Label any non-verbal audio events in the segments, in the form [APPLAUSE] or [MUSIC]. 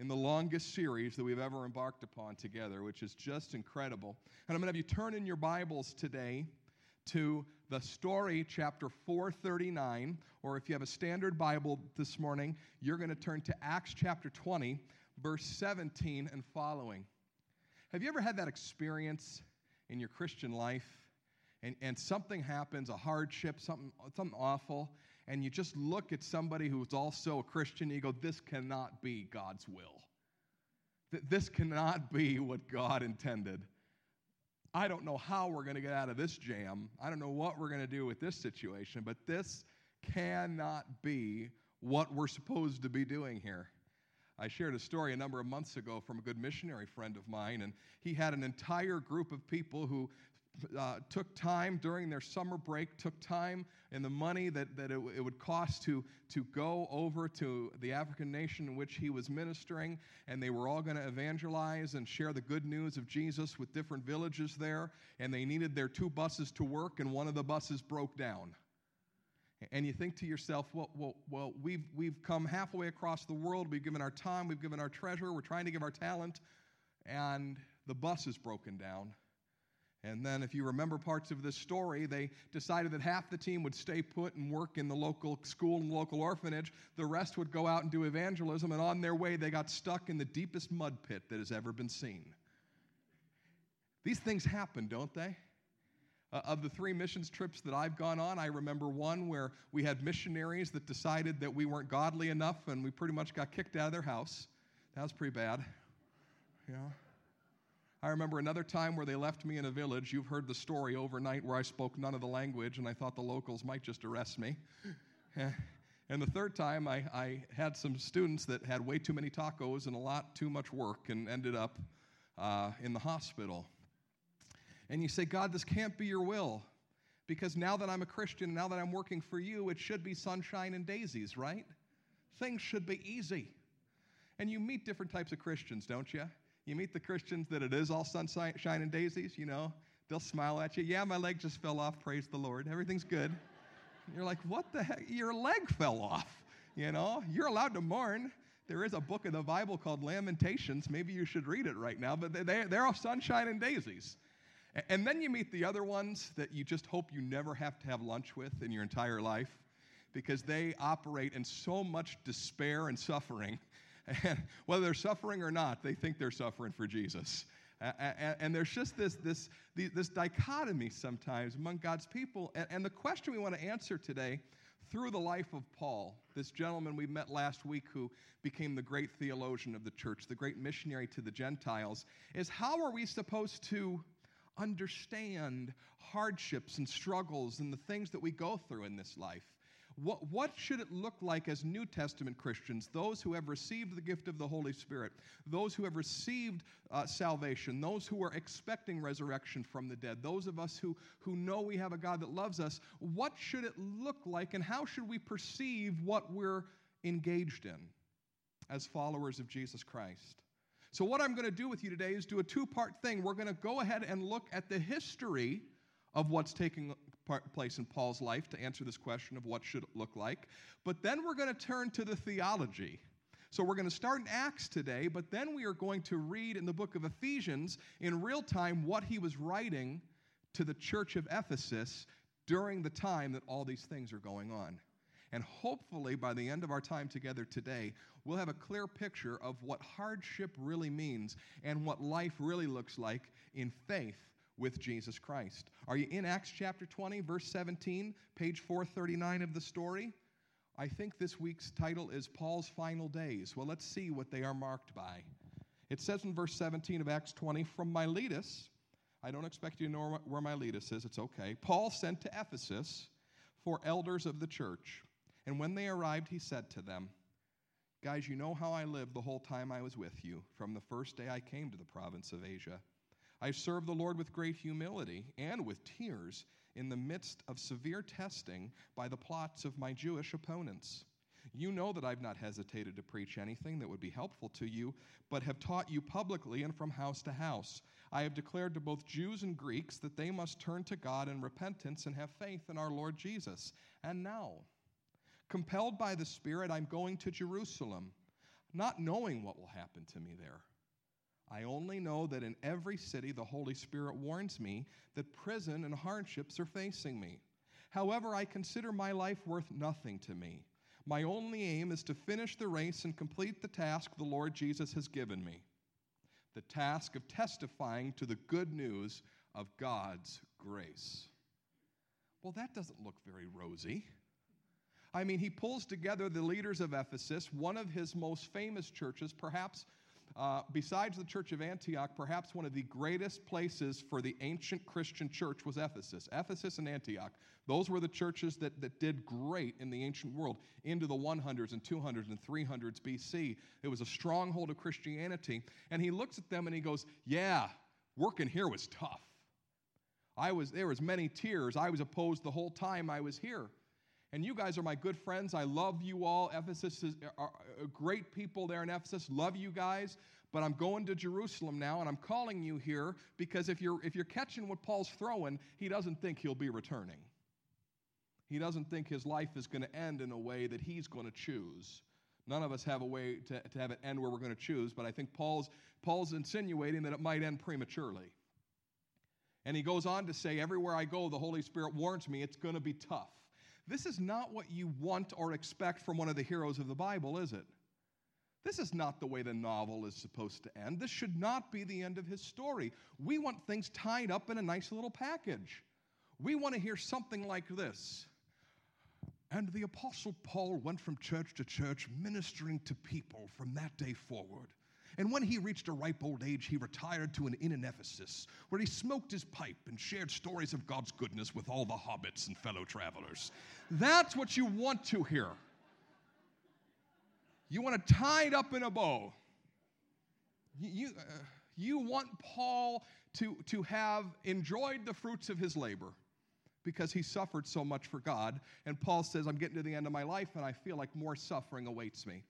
in the longest series that we've ever embarked upon together, which is just incredible. And I'm going to have you turn in your Bibles today to the story, chapter 439, or if you have a standard Bible this morning, you're going to turn to Acts chapter 20, verse 17 and following. Have you ever had that experience in your Christian life and, and something happens, a hardship, something, something awful, and you just look at somebody who's also a Christian, you go, This cannot be God's will. This cannot be what God intended. I don't know how we're going to get out of this jam. I don't know what we're going to do with this situation, but this cannot be what we're supposed to be doing here. I shared a story a number of months ago from a good missionary friend of mine, and he had an entire group of people who uh, took time during their summer break, took time and the money that, that it, it, would cost to, to go over to the African nation in which he was ministering, and they were all going to evangelize and share the good news of Jesus with different villages there, and they needed their two buses to work, and one of the buses broke down. And you think to yourself, well, well, well we've, we've come halfway across the world, we've given our time, we've given our treasure, we're trying to give our talent, and the bus is broken down and then, if you remember parts of this story, they decided that half the team would stay put and work in the local school and local orphanage. The rest would go out and do evangelism, and on their way, they got stuck in the deepest mud pit that has ever been seen. These things happen, don't they? Uh, of the three missions trips that I've gone on, I remember one where we had missionaries that decided that we weren't godly enough, and we pretty much got kicked out of their house. That was pretty bad. Yeah. I remember another time where they left me in a village. You've heard the story overnight where I spoke none of the language and I thought the locals might just arrest me. [LAUGHS] and the third time, I, I, had some students that had way too many tacos and a lot too much work and ended up uh, in the hospital. And you say, God, this can't be your will. Because now that I'm a Christian, now that I'm working for you, it should be sunshine and daisies, right? Things should be easy. And you meet different types of Christians, don't you? You meet the Christians that it is all sunshine and daisies, you know, they'll smile at you. Yeah, my leg just fell off, praise the Lord. Everything's good. You're like, what the heck? Your leg fell off. You know, you're allowed to mourn. There is a book in the Bible called Lamentations. Maybe you should read it right now, but they, they're all sunshine and daisies. And then you meet the other ones that you just hope you never have to have lunch with in your entire life because they operate in so much despair and suffering and [LAUGHS] whether they're suffering or not, they think they're suffering for Jesus. And there's just this, this, this dichotomy sometimes among God's people. And the question we want to answer today through the life of Paul, this gentleman we met last week who became the great theologian of the church, the great missionary to the Gentiles, is how are we supposed to understand hardships and struggles and the things that we go through in this life? What, what should it look like as New Testament Christians, those who have received the gift of the Holy Spirit, those who have received uh, salvation, those who are expecting resurrection from the dead, those of us who, who know we have a God that loves us? What should it look like, and how should we perceive what we're engaged in as followers of Jesus Christ? So, what I'm going to do with you today is do a two part thing. We're going to go ahead and look at the history of what's taking place in Paul's life to answer this question of what should it look like. But then we're going to turn to the theology. So we're going to start in Acts today, but then we are going to read in the book of Ephesians in real time what he was writing to the church of Ephesus during the time that all these things are going on. And hopefully, by the end of our time together today, we'll have a clear picture of what hardship really means and what life really looks like in faith with Jesus Christ. Are you in Acts chapter 20, verse 17, page 439 of the story? I think this week's title is Paul's Final Days. Well, let's see what they are marked by. It says in verse 17 of Acts 20, from Miletus, I don't expect you to know where Miletus is, it's okay. Paul sent to Ephesus for elders of the church. And when they arrived, he said to them, Guys, you know how I lived the whole time I was with you, from the first day I came to the province of Asia. I served the Lord with great humility and with tears in the midst of severe testing by the plots of my Jewish opponents. You know that I've not hesitated to preach anything that would be helpful to you, but have taught you publicly and from house to house. I have declared to both Jews and Greeks that they must turn to God in repentance and have faith in our Lord Jesus. And now, compelled by the Spirit, I'm going to Jerusalem not knowing what will happen to me there. I only know that in every city the Holy Spirit warns me that prison and hardships are facing me. However, I consider my life worth nothing to me. My only aim is to finish the race and complete the task the Lord Jesus has given me the task of testifying to the good news of God's grace. Well, that doesn't look very rosy. I mean, he pulls together the leaders of Ephesus, one of his most famous churches, perhaps uh, besides the church of Antioch, perhaps one of the greatest places for the ancient Christian church was Ephesus. Ephesus and Antioch. Those were the churches that, that did great in the ancient world into the 100s and 200s and 300s BC. It was a stronghold of Christianity. And he looks at them and he goes, Yeah, working here was tough. I was, there was many tears. I was opposed the whole time I was here. And you guys are my good friends. I love you all. Ephesus is are uh, great people there in Ephesus. Love you guys. But I'm going to Jerusalem now, and I'm calling you here because if you're if you're catching what Paul's throwing, he doesn't think he'll be returning. He doesn't think his life is going to end in a way that he's going to choose. None of us have a way to, to have it end where we're going to choose, but I think Paul's Paul's insinuating that it might end prematurely. And he goes on to say, Everywhere I go, the Holy Spirit warns me it's going to be tough. This is not what you want or expect from one of the heroes of the Bible, is it? This is not the way the novel is supposed to end. This should not be the end of his story. We want things tied up in a nice little package. We want to hear something like this. And the Apostle Paul went from church to church ministering to people from that day forward. And when he reached a ripe old age, he retired to an inn in Ephesus, where he smoked his pipe and shared stories of God's goodness with all the hobbits and fellow travelers. That's what you want to hear. You want to tie it up in a bow. You, uh, you want Paul to, to have enjoyed the fruits of his labor because he suffered so much for God. And Paul says, I'm getting to the end of my life and I feel like more suffering awaits me.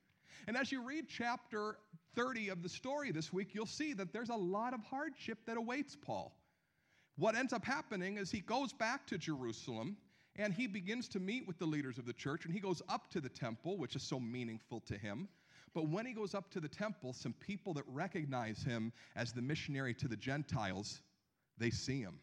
And as you read chapter 30 of the story this week, you'll see that there's a lot of hardship that awaits Paul. What ends up happening is he goes back to Jerusalem and he begins to meet with the leaders of the church and he goes up to the temple, which is so meaningful to him. But when he goes up to the temple, some people that recognize him as the missionary to the Gentiles, they see him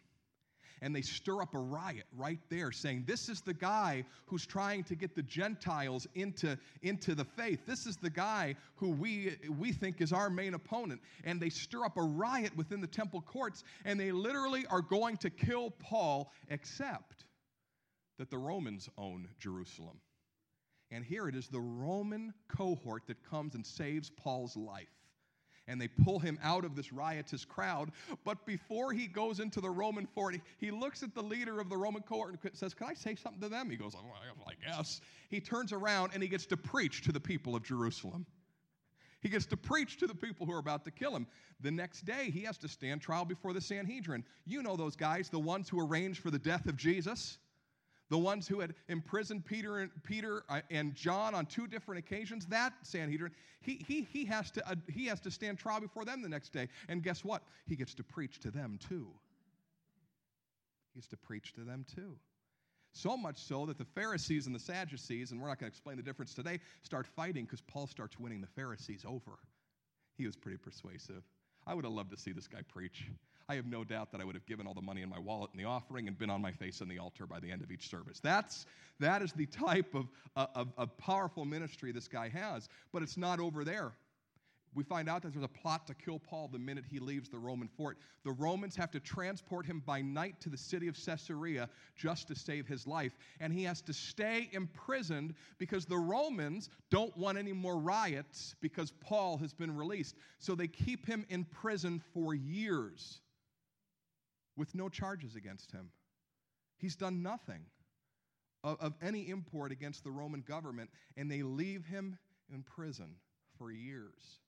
and they stir up a riot right there, saying, This is the guy who's trying to get the Gentiles into, into the faith. This is the guy who we, we think is our main opponent. And they stir up a riot within the temple courts, and they literally are going to kill Paul, except that the Romans own Jerusalem. And here it is the Roman cohort that comes and saves Paul's life and they pull him out of this riotous crowd. But before he goes into the Roman fort, he looks at the leader of the Roman cohort and says, Can I say something to them? He goes, I guess. He turns around and he gets to preach to the people of Jerusalem. He gets to preach to the people who are about to kill him. The next day, he has to stand trial before the Sanhedrin. You know those guys, the ones who arranged for the death of Jesus the ones who had imprisoned Peter and, Peter uh, and John on two different occasions, that Sanhedrin, he, he, he, has to, uh, he has to stand trial before them the next day. And guess what? He gets to preach to them too. He gets to preach to them too. So much so that the Pharisees and the Sadducees, and we're not going to explain the difference today, start fighting because Paul starts winning the Pharisees over. He was pretty persuasive. I would have loved to see this guy preach. I have no doubt that I would have given all the money in my wallet in the offering and been on my face on the altar by the end of each service. That's, that is the type of, uh, of, of powerful ministry this guy has, but it's not over there. We find out that there's a plot to kill Paul the minute he leaves the Roman fort. The Romans have to transport him by night to the city of Caesarea just to save his life. And he has to stay imprisoned because the Romans don't want any more riots because Paul has been released. So they keep him in prison for years with no charges against him. He's done nothing of, of any import against the Roman government, and they leave him in prison for years.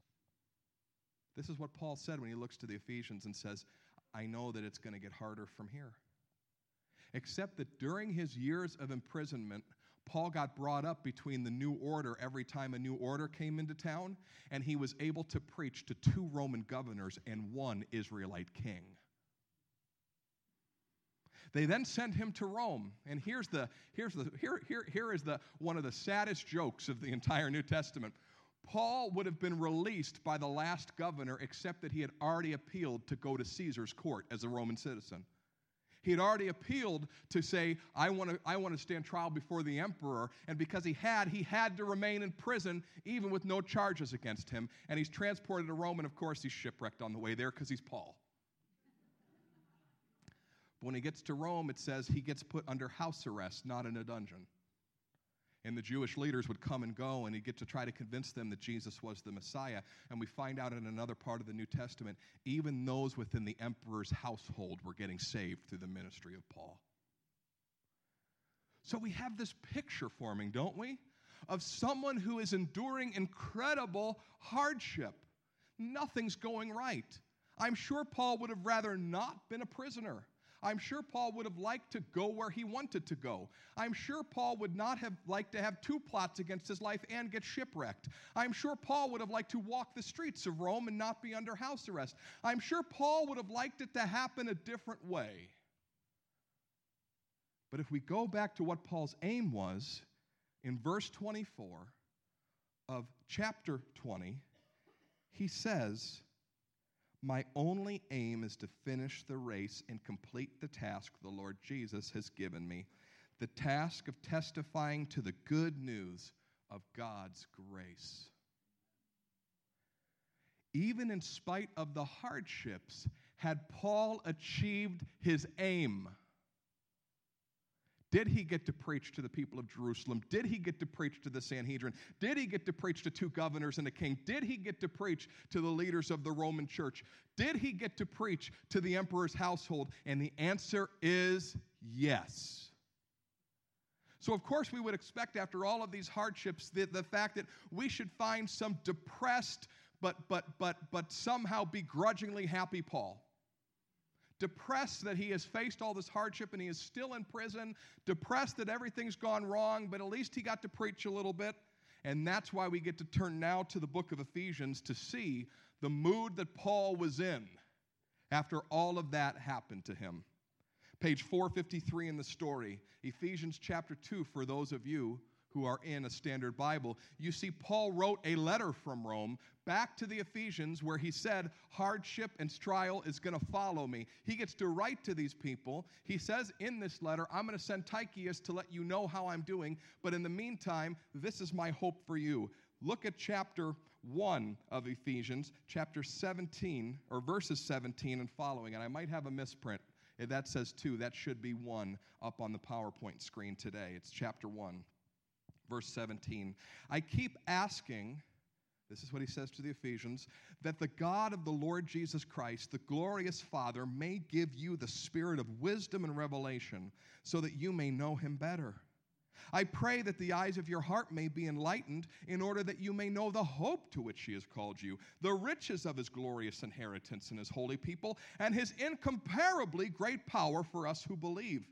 This is what Paul said when he looks to the Ephesians and says, I know that it's going to get harder from here. Except that during his years of imprisonment, Paul got brought up between the new order every time a new order came into town, and he was able to preach to two Roman governors and one Israelite king. They then sent him to Rome. And here's the, here's the, here, here, here is the, one of the saddest jokes of the entire New Testament. Paul would have been released by the last governor, except that he had already appealed to go to Caesar's court as a Roman citizen. He had already appealed to say, I want to, I want to stand trial before the emperor. And because he had, he had to remain in prison, even with no charges against him. And he's transported to Rome, and of course, he's shipwrecked on the way there because he's Paul. But when he gets to Rome, it says he gets put under house arrest, not in a dungeon and the Jewish leaders would come and go, and he'd get to try to convince them that Jesus was the Messiah. And we find out in another part of the New Testament, even those within the emperor's household were getting saved through the ministry of Paul. So we have this picture forming, don't we? Of someone who is enduring incredible hardship. Nothing's going right. I'm sure Paul would have rather not been a prisoner. I'm sure Paul would have liked to go where he wanted to go. I'm sure Paul would not have liked to have two plots against his life and get shipwrecked. I'm sure Paul would have liked to walk the streets of Rome and not be under house arrest. I'm sure Paul would have liked it to happen a different way. But if we go back to what Paul's aim was in verse 24 of chapter 20, he says, my only aim is to finish the race and complete the task the Lord Jesus has given me the task of testifying to the good news of God's grace. Even in spite of the hardships, had Paul achieved his aim? Did he get to preach to the people of Jerusalem? Did he get to preach to the Sanhedrin? Did he get to preach to two governors and a king? Did he get to preach to the leaders of the Roman church? Did he get to preach to the emperor's household? And the answer is yes. So, of course, we would expect after all of these hardships the, the fact that we should find some depressed but, but, but, but somehow begrudgingly happy Paul depressed that he has faced all this hardship and he is still in prison, depressed that everything's gone wrong, but at least he got to preach a little bit. And that's why we get to turn now to the book of Ephesians to see the mood that Paul was in after all of that happened to him. Page 453 in the story, Ephesians chapter 2, for those of you who are in a standard Bible, you see Paul wrote a letter from Rome back to the Ephesians where he said, Hardship and trial is going to follow me. He gets to write to these people. He says in this letter, I'm going to send Tychicus to let you know how I'm doing, but in the meantime, this is my hope for you. Look at chapter 1 of Ephesians, chapter 17, or verses 17 and following, and I might have a misprint. That says 2. That should be 1 up on the PowerPoint screen today. It's chapter 1 verse 17. I keep asking, this is what he says to the Ephesians, that the God of the Lord Jesus Christ, the glorious Father, may give you the spirit of wisdom and revelation so that you may know him better. I pray that the eyes of your heart may be enlightened in order that you may know the hope to which he has called you, the riches of his glorious inheritance in his holy people, and his incomparably great power for us who believe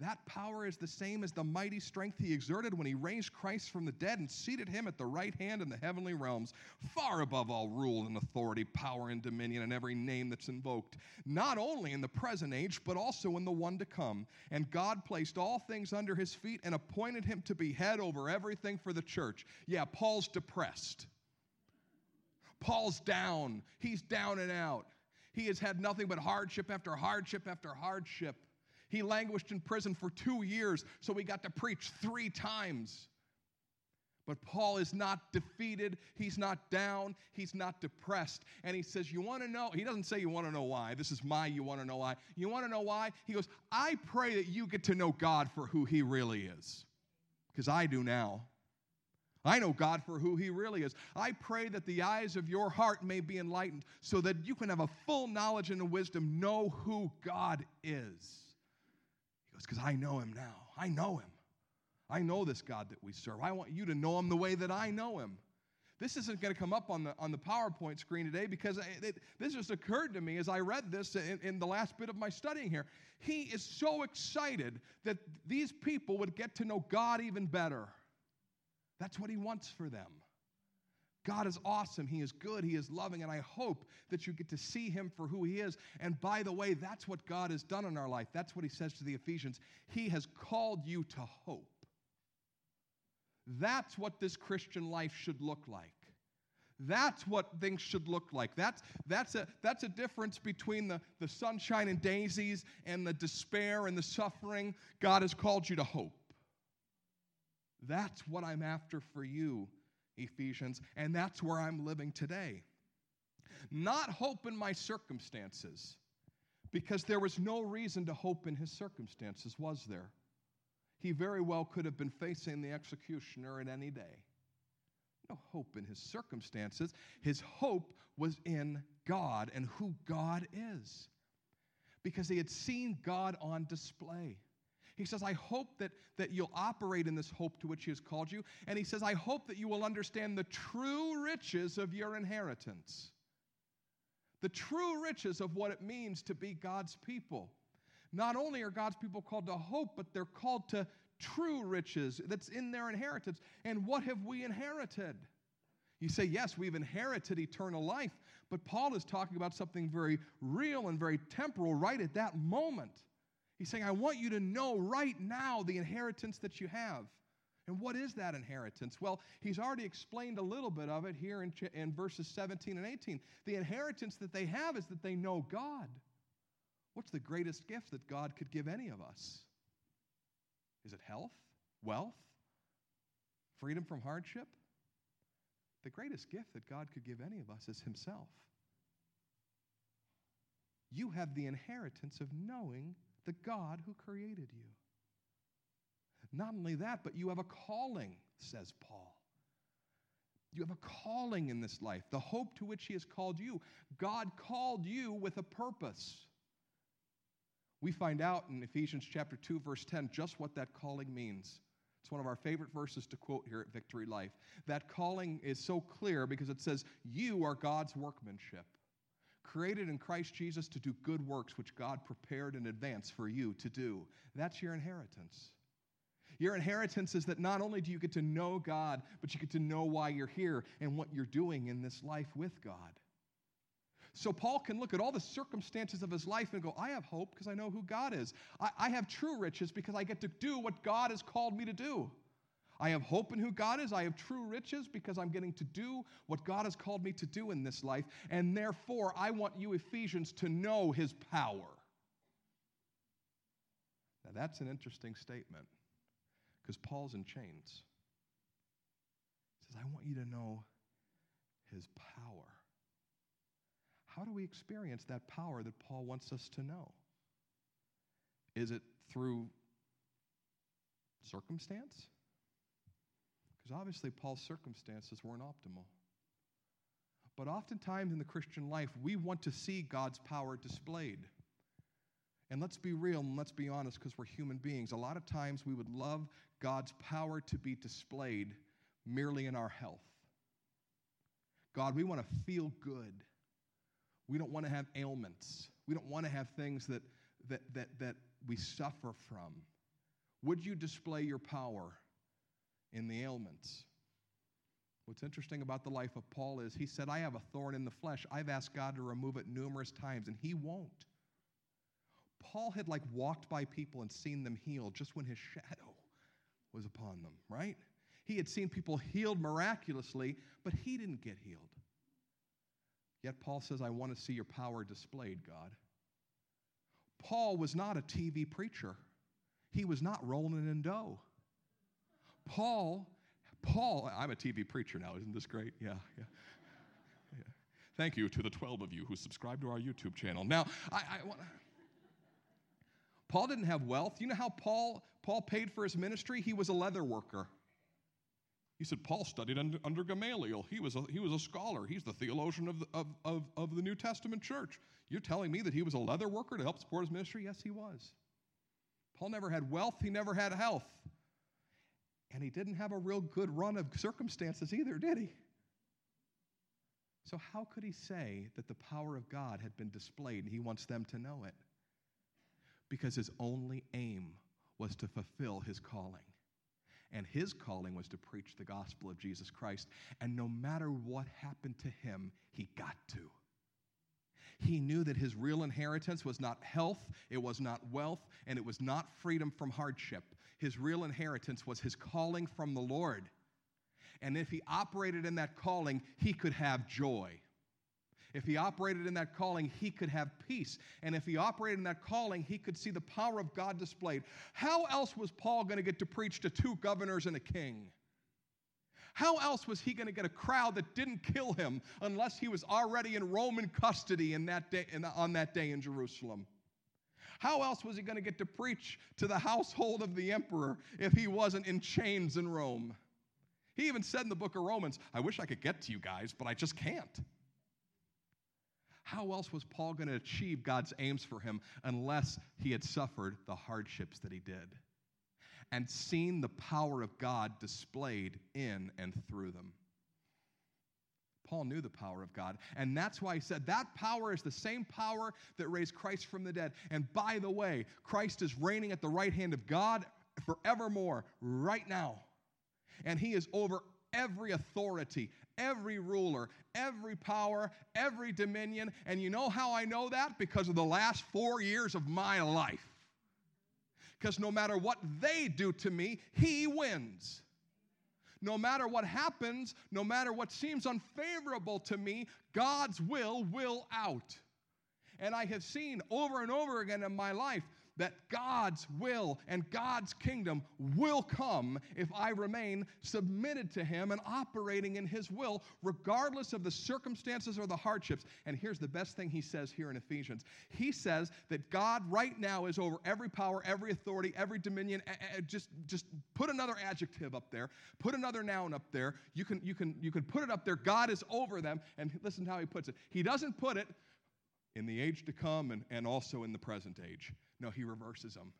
that power is the same as the mighty strength he exerted when he raised Christ from the dead and seated him at the right hand in the heavenly realms, far above all rule and authority, power and dominion, and every name that's invoked, not only in the present age, but also in the one to come. And God placed all things under his feet and appointed him to be head over everything for the church. Yeah, Paul's depressed. Paul's down. He's down and out. He has had nothing but hardship after hardship after hardship. He languished in prison for two years, so he got to preach three times. But Paul is not defeated. He's not down. He's not depressed. And he says, You want to know? He doesn't say, You want to know why. This is my, you want to know why. You want to know why? He goes, I pray that you get to know God for who he really is. Because I do now. I know God for who He really is. I pray that the eyes of your heart may be enlightened so that you can have a full knowledge and a wisdom, know who God is because I know him now. I know him. I know this God that we serve. I want you to know him the way that I know him. This isn't going to come up on the, on the PowerPoint screen today because it, it, this just occurred to me as I read this in, in the last bit of my studying here. He is so excited that these people would get to know God even better. That's what he wants for them. God is awesome. He is good. He is loving. And I hope that you get to see him for who he is. And by the way, that's what God has done in our life. That's what he says to the Ephesians. He has called you to hope. That's what this Christian life should look like. That's what things should look like. That's, that's, a, that's a difference between the, the sunshine and daisies and the despair and the suffering. God has called you to hope. That's what I'm after for you, Ephesians, and that's where I'm living today. Not hope in my circumstances, because there was no reason to hope in his circumstances, was there? He very well could have been facing the executioner at any day. No hope in his circumstances. His hope was in God and who God is, because he had seen God on display. He says, I hope that, that you'll operate in this hope to which He has called you. And He says, I hope that you will understand the true riches of your inheritance. The true riches of what it means to be God's people. Not only are God's people called to hope, but they're called to true riches that's in their inheritance. And what have we inherited? You say, yes, we've inherited eternal life, but Paul is talking about something very real and very temporal right at that moment. He's saying, I want you to know right now the inheritance that you have. And what is that inheritance? Well, he's already explained a little bit of it here in, in verses 17 and 18. The inheritance that they have is that they know God. What's the greatest gift that God could give any of us? Is it health, wealth, freedom from hardship? The greatest gift that God could give any of us is Himself. You have the inheritance of knowing the God who created you. Not only that, but you have a calling, says Paul. You have a calling in this life, the hope to which He has called you. God called you with a purpose. We find out in Ephesians chapter 2, verse 10, just what that calling means. It's one of our favorite verses to quote here at Victory Life. That calling is so clear because it says, You are God's workmanship created in Christ Jesus to do good works which God prepared in advance for you to do. That's your inheritance. Your inheritance is that not only do you get to know God, but you get to know why you're here and what you're doing in this life with God. So Paul can look at all the circumstances of his life and go, I have hope because I know who God is. I, I have true riches because I get to do what God has called me to do. I have hope in who God is. I have true riches because I'm getting to do what God has called me to do in this life. And therefore, I want you, Ephesians, to know his power. Now, that's an interesting statement because Paul's in chains. He says, I want you to know his power. How do we experience that power that Paul wants us to know? Is it through circumstance? Because obviously, Paul's circumstances weren't optimal. But oftentimes in the Christian life, we want to see God's power displayed. And let's be real and let's be honest because we're human beings. A lot of times we would love God's power to be displayed merely in our health. God, we want to feel good. We don't want to have ailments. We don't want to have things that, that, that, that we suffer from. Would you display your power in the ailments. What's interesting about the life of Paul is he said, I have a thorn in the flesh. I've asked God to remove it numerous times, and he won't. Paul had like walked by people and seen them healed just when his shadow was upon them, right? He had seen people healed miraculously, but he didn't get healed. Yet Paul says, I want to see your power displayed, God. Paul was not a TV preacher. He was not rolling in dough. Paul, Paul, I'm a TV preacher now, isn't this great? Yeah, yeah. yeah. Thank you to the 12 of you who subscribe to our YouTube channel. Now, I, I want Paul didn't have wealth. You know how Paul, Paul paid for his ministry? He was a leather worker. He said, Paul studied under, under Gamaliel. He was, a, he was a scholar. He's the theologian of the, of, of, of the New Testament church. You're telling me that he was a leather worker to help support his ministry? Yes, he was. Paul never had wealth, he never had health. And he didn't have a real good run of circumstances either, did he? So, how could he say that the power of God had been displayed and he wants them to know it? Because his only aim was to fulfill his calling. And his calling was to preach the gospel of Jesus Christ. And no matter what happened to him, he got to. He knew that his real inheritance was not health, it was not wealth, and it was not freedom from hardship. His real inheritance was his calling from the Lord. And if he operated in that calling, he could have joy. If he operated in that calling, he could have peace. And if he operated in that calling, he could see the power of God displayed. How else was Paul going to get to preach to two governors and a king? How else was he going to get a crowd that didn't kill him unless he was already in Roman custody in that day, in, on that day in Jerusalem? How else was he going to get to preach to the household of the emperor if he wasn't in chains in Rome? He even said in the book of Romans, I wish I could get to you guys, but I just can't. How else was Paul going to achieve God's aims for him unless he had suffered the hardships that he did and seen the power of God displayed in and through them? Paul knew the power of God. And that's why he said that power is the same power that raised Christ from the dead. And by the way, Christ is reigning at the right hand of God forevermore, right now. And he is over every authority, every ruler, every power, every dominion. And you know how I know that? Because of the last four years of my life. Because no matter what they do to me, he wins no matter what happens, no matter what seems unfavorable to me, God's will will out. And I have seen over and over again in my life that God's will and God's kingdom will come if I remain submitted to Him and operating in His will, regardless of the circumstances or the hardships. And here's the best thing He says here in Ephesians He says that God right now is over every power, every authority, every dominion. Just, just put another adjective up there, put another noun up there. You can, you, can, you can put it up there. God is over them. And listen to how He puts it. He doesn't put it in the age to come and, and also in the present age. No, he reverses them.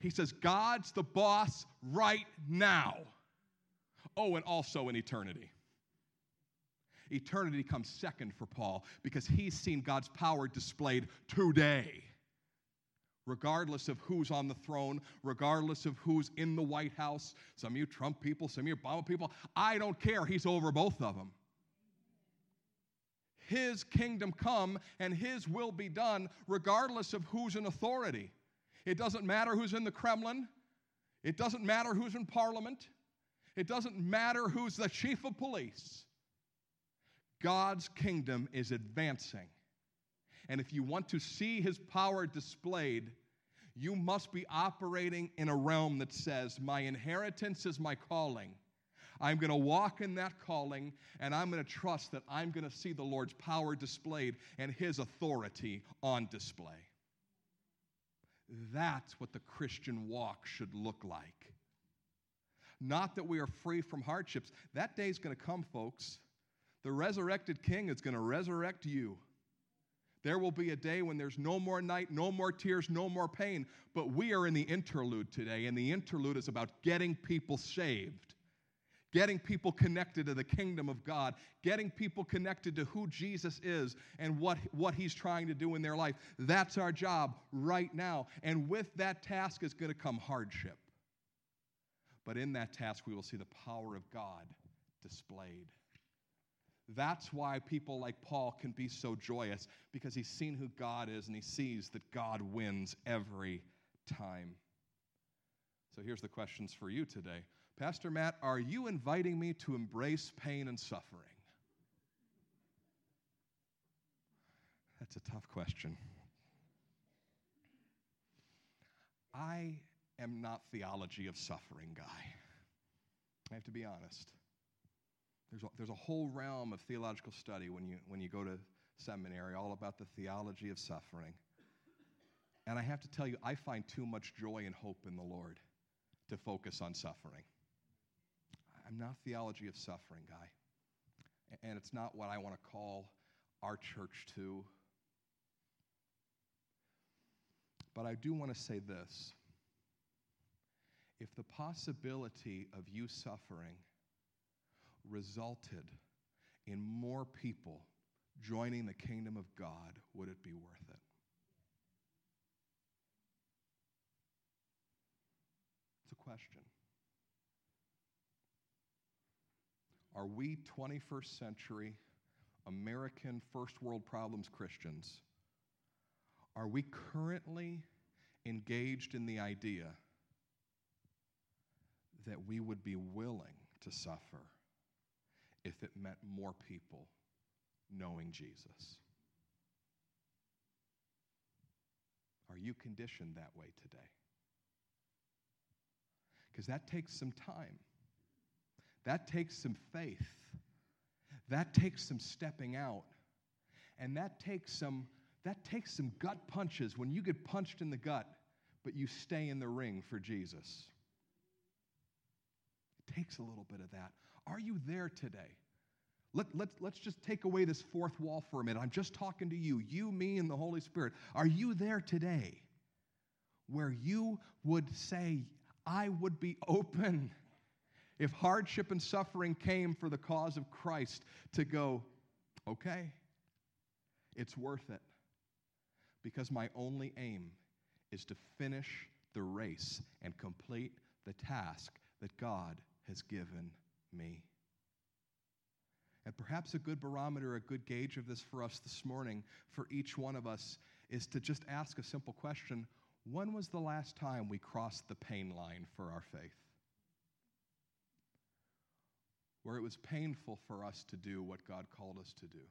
He says, God's the boss right now. Oh, and also in eternity. Eternity comes second for Paul because he's seen God's power displayed today. Regardless of who's on the throne, regardless of who's in the White House, some of you Trump people, some of you Obama people, I don't care. He's over both of them. His kingdom come and His will be done, regardless of who's in authority. It doesn't matter who's in the Kremlin, it doesn't matter who's in parliament, it doesn't matter who's the chief of police. God's kingdom is advancing. And if you want to see His power displayed, you must be operating in a realm that says, My inheritance is my calling I'm going to walk in that calling and I'm going to trust that I'm going to see the Lord's power displayed and his authority on display. That's what the Christian walk should look like. Not that we are free from hardships. That day is going to come, folks. The resurrected king is going to resurrect you. There will be a day when there's no more night, no more tears, no more pain. But we are in the interlude today, and the interlude is about getting people saved getting people connected to the kingdom of God, getting people connected to who Jesus is and what, what he's trying to do in their life. That's our job right now. And with that task is going to come hardship. But in that task, we will see the power of God displayed. That's why people like Paul can be so joyous because he's seen who God is and he sees that God wins every time. So here's the questions for you today. Pastor Matt, are you inviting me to embrace pain and suffering? That's a tough question. I am not theology of suffering guy. I have to be honest. There's a, there's a whole realm of theological study when you, when you go to seminary, all about the theology of suffering. And I have to tell you, I find too much joy and hope in the Lord to focus on suffering. I'm not theology of suffering guy. And it's not what I want to call our church to. But I do want to say this. If the possibility of you suffering resulted in more people joining the kingdom of God, would it be worth it? It's a question. Are we 21st century American first world problems Christians? Are we currently engaged in the idea that we would be willing to suffer if it meant more people knowing Jesus? Are you conditioned that way today? Because that takes some time. That takes some faith. That takes some stepping out. And that takes some that takes some gut punches when you get punched in the gut, but you stay in the ring for Jesus. It takes a little bit of that. Are you there today? Let, let, let's just take away this fourth wall for a minute. I'm just talking to you, you, me, and the Holy Spirit. Are you there today where you would say, I would be open if hardship and suffering came for the cause of Christ to go, okay, it's worth it. Because my only aim is to finish the race and complete the task that God has given me. And perhaps a good barometer, a good gauge of this for us this morning, for each one of us, is to just ask a simple question When was the last time we crossed the pain line for our faith? Where it was painful for us to do what God called us to do.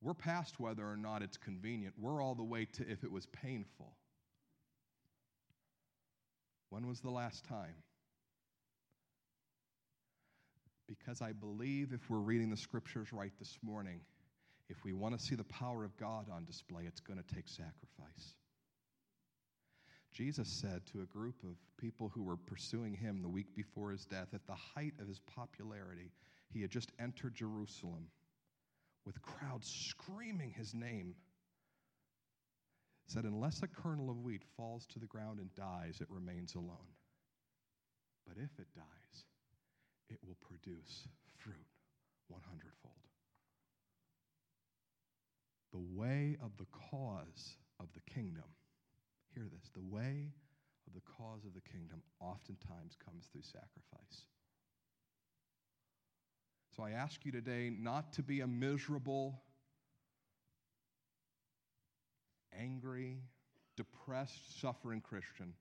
We're past whether or not it's convenient. We're all the way to if it was painful. When was the last time? Because I believe if we're reading the scriptures right this morning, if we want to see the power of God on display, it's going to take sacrifice. Jesus said to a group of people who were pursuing him the week before his death, at the height of his popularity, he had just entered Jerusalem with crowds screaming his name. Said, Unless a kernel of wheat falls to the ground and dies, it remains alone. But if it dies, it will produce fruit 100 fold. The way of the cause of the kingdom, hear this, the way of the cause of the kingdom oftentimes comes through sacrifice. So I ask you today not to be a miserable, angry, depressed, suffering Christian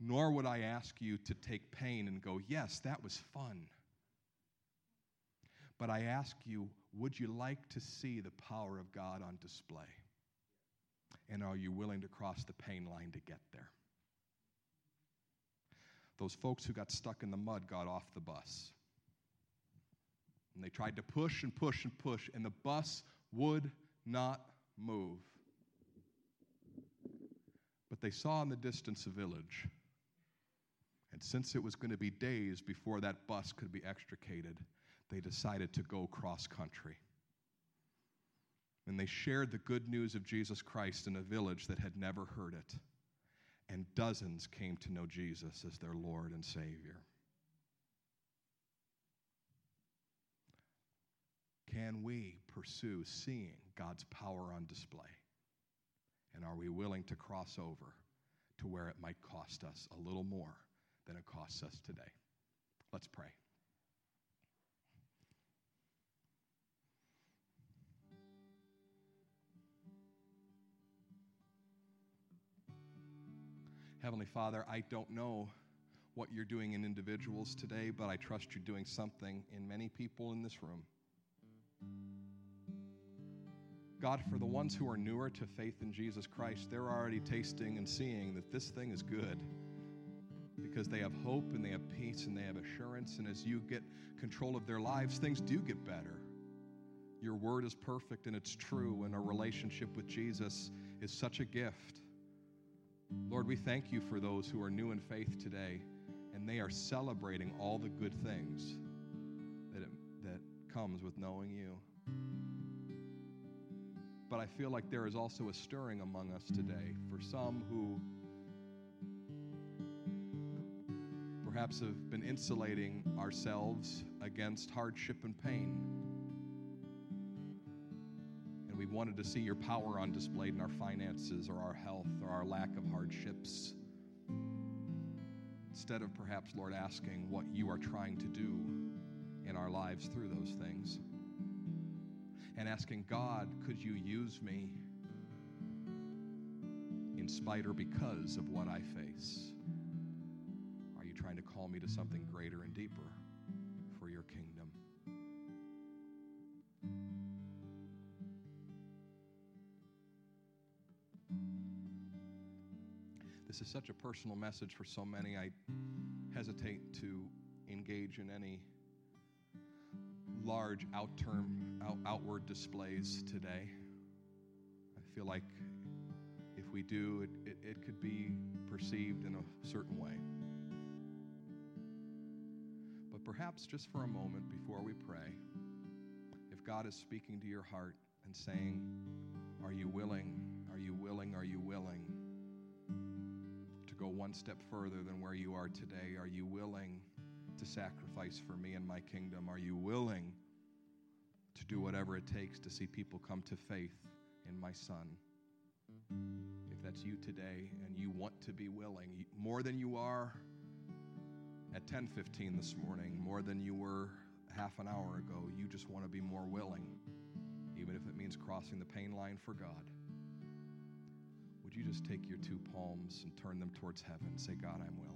nor would I ask you to take pain and go, yes, that was fun. But I ask you, would you like to see the power of God on display? And are you willing to cross the pain line to get there? Those folks who got stuck in the mud got off the bus. And they tried to push and push and push, and the bus would not move. But they saw in the distance a village and since it was going to be days before that bus could be extricated, they decided to go cross country. And they shared the good news of Jesus Christ in a village that had never heard it. And dozens came to know Jesus as their Lord and Savior. Can we pursue seeing God's power on display? And are we willing to cross over to where it might cost us a little more than it costs us today. Let's pray. Heavenly Father, I don't know what you're doing in individuals today, but I trust you're doing something in many people in this room. God, for the ones who are newer to faith in Jesus Christ, they're already tasting and seeing that this thing is good because they have hope and they have peace and they have assurance. And as you get control of their lives, things do get better. Your word is perfect and it's true, and a relationship with Jesus is such a gift. Lord, we thank you for those who are new in faith today, and they are celebrating all the good things that, it, that comes with knowing you. But I feel like there is also a stirring among us today for some who perhaps have been insulating ourselves against hardship and pain. Wanted to see your power on display in our finances or our health or our lack of hardships. Instead of perhaps, Lord, asking what you are trying to do in our lives through those things. And asking, God, could you use me in spite or because of what I face? Are you trying to call me to something greater and deeper This is such a personal message for so many. I hesitate to engage in any large out term, out, outward displays today. I feel like if we do, it, it, it could be perceived in a certain way. But perhaps just for a moment before we pray, if God is speaking to your heart and saying, Are you willing? Are you willing? Are you willing go one step further than where you are today? Are you willing to sacrifice for me and my kingdom? Are you willing to do whatever it takes to see people come to faith in my son? If that's you today and you want to be willing, more than you are at 10:15 this morning, more than you were half an hour ago, you just want to be more willing, even if it means crossing the pain line for God. You just take your two palms and turn them towards heaven say, God, I'm willing.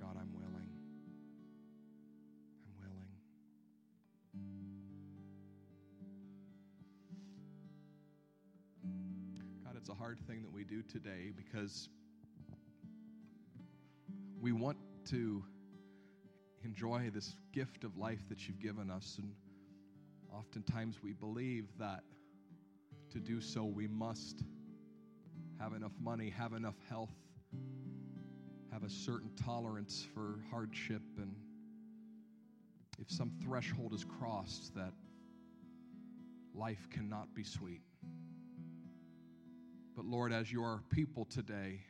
God, I'm willing. I'm willing. God, it's a hard thing that we do today because we want to enjoy this gift of life that you've given us. And oftentimes we believe that to do so, we must have enough money, have enough health, have a certain tolerance for hardship. And if some threshold is crossed, that life cannot be sweet. But Lord, as your people today,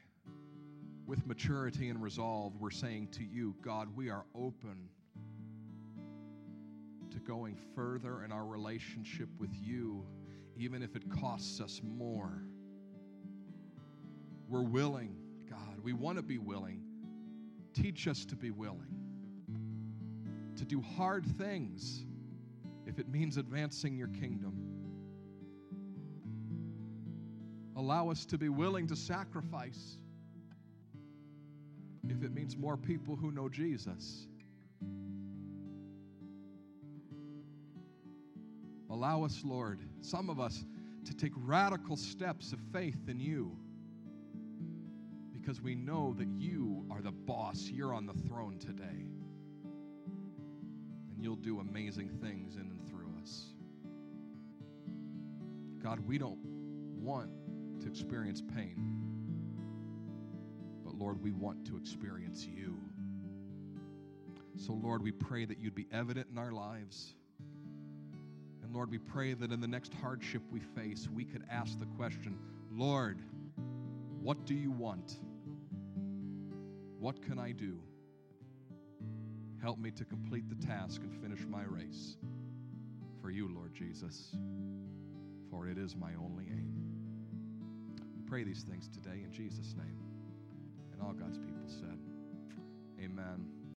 with maturity and resolve, we're saying to you, God, we are open to going further in our relationship with you, even if it costs us more. We're willing, God. We want to be willing. Teach us to be willing to do hard things if it means advancing your kingdom. Allow us to be willing to sacrifice if it means more people who know Jesus. Allow us, Lord, some of us, to take radical steps of faith in you because we know that you are the boss. You're on the throne today. And you'll do amazing things in and through us. God, we don't want to experience pain. But Lord, we want to experience you. So, Lord, we pray that you'd be evident in our lives. Lord, we pray that in the next hardship we face, we could ask the question Lord, what do you want? What can I do? Help me to complete the task and finish my race for you, Lord Jesus, for it is my only aim. We pray these things today in Jesus' name. And all God's people said.